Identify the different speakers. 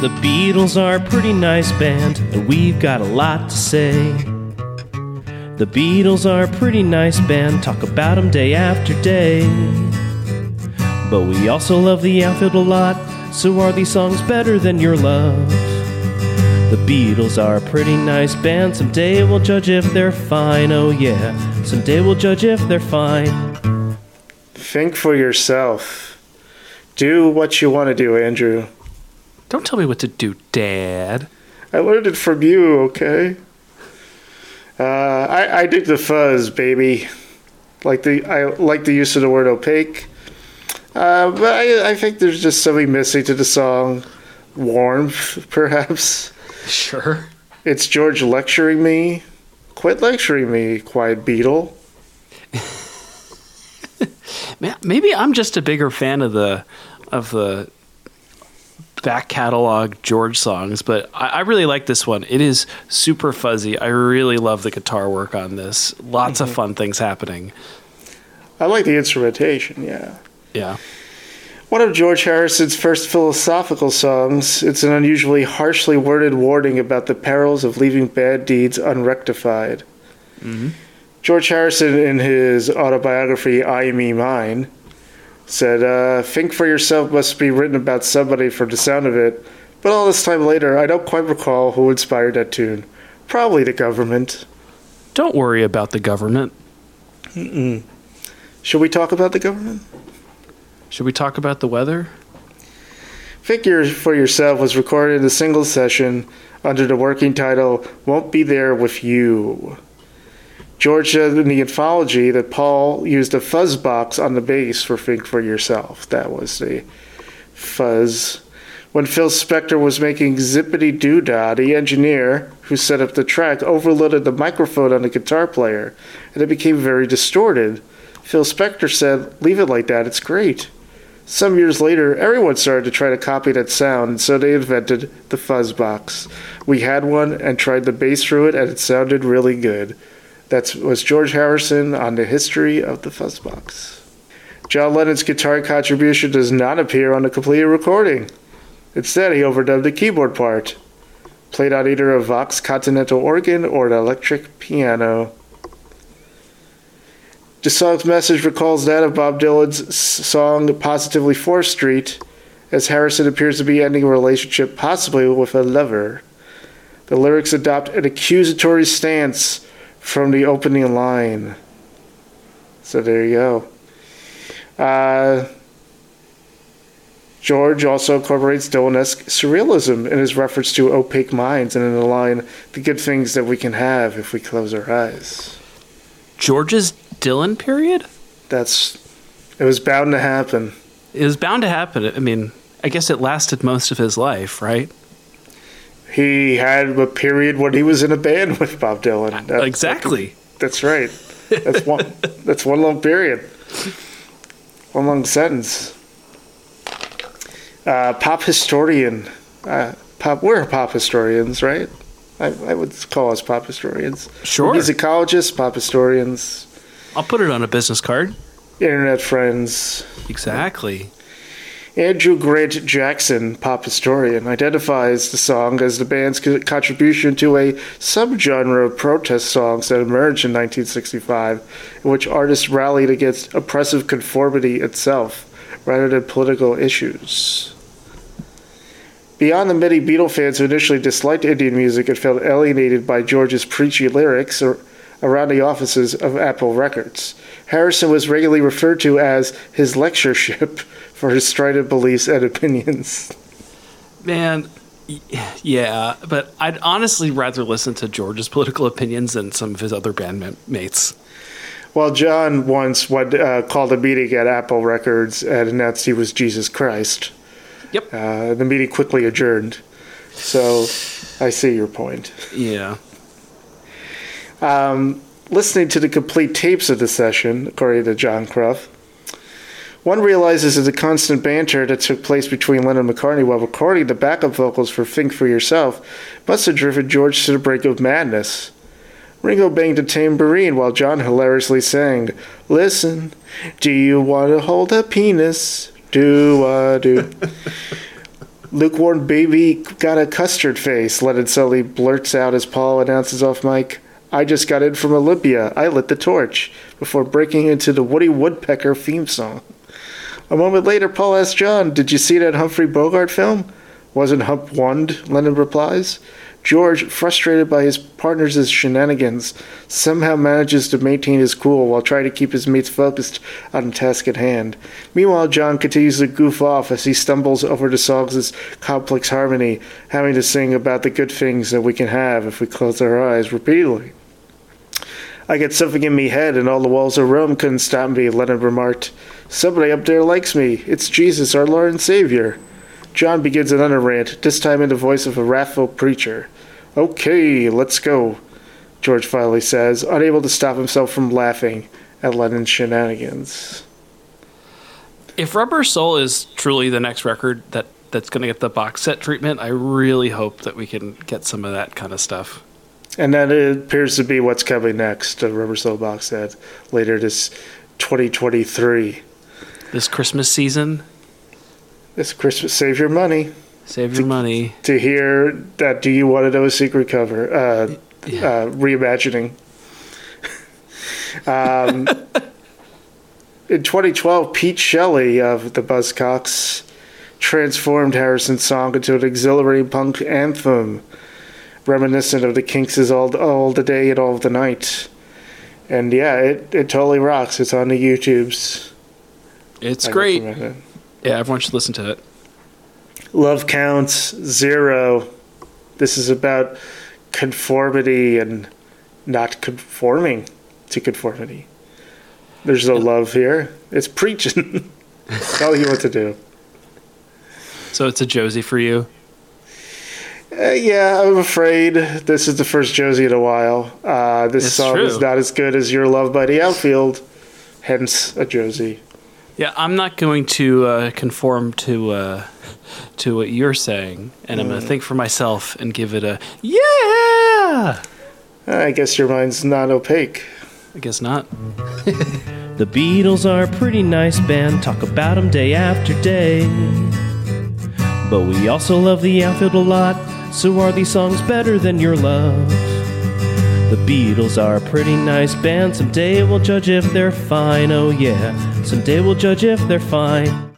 Speaker 1: The Beatles are a pretty nice band, and we've got a lot to say. The Beatles are a pretty nice band, talk about 'em day after day. But we also love the outfield a lot, so are these songs better than your love? The Beatles are a pretty nice band, someday we'll judge if they're fine, oh yeah, someday we'll judge if they're fine.
Speaker 2: Think for yourself. Do what you want to do, Andrew.
Speaker 3: Don't tell me what to do, Dad.
Speaker 2: I learned it from you, okay? Uh, I, I dig the fuzz, baby. Like the I like the use of the word opaque. Uh, but I, I think there's just something missing to the song. Warmth, perhaps.
Speaker 3: Sure.
Speaker 2: It's George lecturing me. Quit lecturing me, quiet beetle.
Speaker 3: Ma- Maybe I'm just a bigger fan of the of the back catalog George songs, but I, I really like this one. It is super fuzzy. I really love the guitar work on this. Lots of fun things happening.
Speaker 2: I like the instrumentation, yeah.
Speaker 3: Yeah.
Speaker 2: One of George Harrison's first philosophical songs, it's an unusually harshly worded warning about the perils of leaving bad deeds unrectified. Mm-hmm. George Harrison, in his autobiography, I Me Mine, said, uh, Think for yourself must be written about somebody from the sound of it, but all this time later, I don't quite recall who inspired that tune. Probably the government.
Speaker 3: Don't worry about the government. Mm-mm.
Speaker 2: Should we talk about the government?
Speaker 3: Should we talk about the weather?
Speaker 2: Figure for Yourself was recorded in a single session under the working title Won't Be There With You. George in the anthology that Paul used a fuzz box on the bass for Think for Yourself. That was the fuzz. When Phil Spector was making Zippity Doo Dah, the engineer who set up the track overloaded the microphone on the guitar player, and it became very distorted. Phil Spector said, Leave it like that, it's great. Some years later, everyone started to try to copy that sound, and so they invented the fuzz box. We had one and tried the bass through it, and it sounded really good. That was George Harrison on the history of the fuzz box. John Lennon's guitar contribution does not appear on the completed recording. Instead, he overdubbed the keyboard part, played on either a Vox Continental organ or an electric piano. The song's message recalls that of Bob Dylan's song Positively 4th Street, as Harrison appears to be ending a relationship, possibly with a lover. The lyrics adopt an accusatory stance from the opening line. So there you go. Uh, George also incorporates Dylan-esque surrealism in his reference to opaque minds and in the line, the good things that we can have if we close our eyes.
Speaker 3: George's Dylan period?
Speaker 2: That's, it was bound to happen.
Speaker 3: It was bound to happen. I mean, I guess it lasted most of his life, right?
Speaker 2: He had a period when he was in a band with Bob Dylan.
Speaker 3: Exactly.
Speaker 2: That's right. That's one. that's one long period. One long sentence. Uh, pop historian. Uh, pop. We're pop historians, right? I, I would call us pop historians.
Speaker 3: Sure.
Speaker 2: Musicologists, pop historians,
Speaker 3: I'll put it on a business card.
Speaker 2: internet friends.
Speaker 3: Exactly.
Speaker 2: Andrew Grant Jackson, pop historian, identifies the song as the band's co- contribution to a subgenre of protest songs that emerged in 1965, in which artists rallied against oppressive conformity itself rather than political issues. Beyond the many Beatle fans who initially disliked Indian music and felt alienated by George's preachy lyrics ar- around the offices of Apple Records, Harrison was regularly referred to as his lectureship for his strident beliefs and opinions.
Speaker 3: Man, yeah, but I'd honestly rather listen to George's political opinions than some of his other bandmates.
Speaker 2: Well, John once went, uh, called a meeting at Apple Records and announced he was Jesus Christ.
Speaker 3: Yep.
Speaker 2: Uh, the meeting quickly adjourned. So I see your point.
Speaker 3: Yeah.
Speaker 2: listening to the complete tapes of the session, according to John Kruth, one realizes that the constant banter that took place between Lennon and McCartney while recording the backup vocals for Think for Yourself must have driven George to the brink of madness. Ringo banged a tambourine while John hilariously sang, Listen, do you want to hold a penis? Do uh do. Lukewarm baby got a custard face, Lennon Sully blurts out as Paul announces off mic. I just got in from Olympia. I lit the torch before breaking into the Woody Woodpecker theme song. A moment later, Paul asks John, Did you see that Humphrey Bogart film? Wasn't Hump Wand, Lennon replies. George, frustrated by his partner's shenanigans, somehow manages to maintain his cool while trying to keep his mates focused on the task at hand. Meanwhile, John continues to goof off as he stumbles over the song's complex harmony, having to sing about the good things that we can have if we close our eyes repeatedly. I got something in me head and all the walls of Rome couldn't stop me, Lennon remarked. Somebody up there likes me. It's Jesus, our Lord and Savior. John begins another rant, this time in the voice of a wrathful preacher. Okay, let's go, George finally says, unable to stop himself from laughing at Lennon's shenanigans.
Speaker 3: If Rubber Soul is truly the next record that, that's going to get the box set treatment, I really hope that we can get some of that kind of stuff.
Speaker 2: And that appears to be what's coming next, the Rubber Soul box set later this 2023.
Speaker 3: This Christmas season,
Speaker 2: This Christmas, save your money.
Speaker 3: save your money.
Speaker 2: to hear that Do You Want to Know a Secret cover, uh,
Speaker 3: Yeah.
Speaker 2: uh, reimagining. um, in 2012, Pete Shelley of the Buzzcocks transformed Harrison's song into an exhilarating punk anthem, reminiscent of the Kinks' all, all the Day and All the Night. And yeah, it, it totally rocks. It's on the YouTubes.
Speaker 3: It's
Speaker 2: I
Speaker 3: great.
Speaker 2: it.
Speaker 3: Yeah, everyone should listen to it.
Speaker 2: Love counts zero. This is about conformity and not conforming to conformity. There's no love here. It's preaching. Tell you what to do.
Speaker 3: So it's a Josie for you.
Speaker 2: Uh, yeah, I'm afraid this is the first Josie in a while. Uh, this
Speaker 3: It's
Speaker 2: song is not as good as Your Love by the Outfield, hence a Josie.
Speaker 3: Yeah, I'm not going to uh, conform to uh, to what you're saying, and I'm going to think for myself and give it a yeah.
Speaker 2: I guess your mind's not opaque.
Speaker 3: I guess not.
Speaker 1: The Beatles are a pretty nice band, talk about them day after day. But we also love the outfield a lot, so are these songs better than your love? The Beatles are a pretty nice band, someday we'll judge if they're fine, oh yeah, someday we'll judge if they're fine.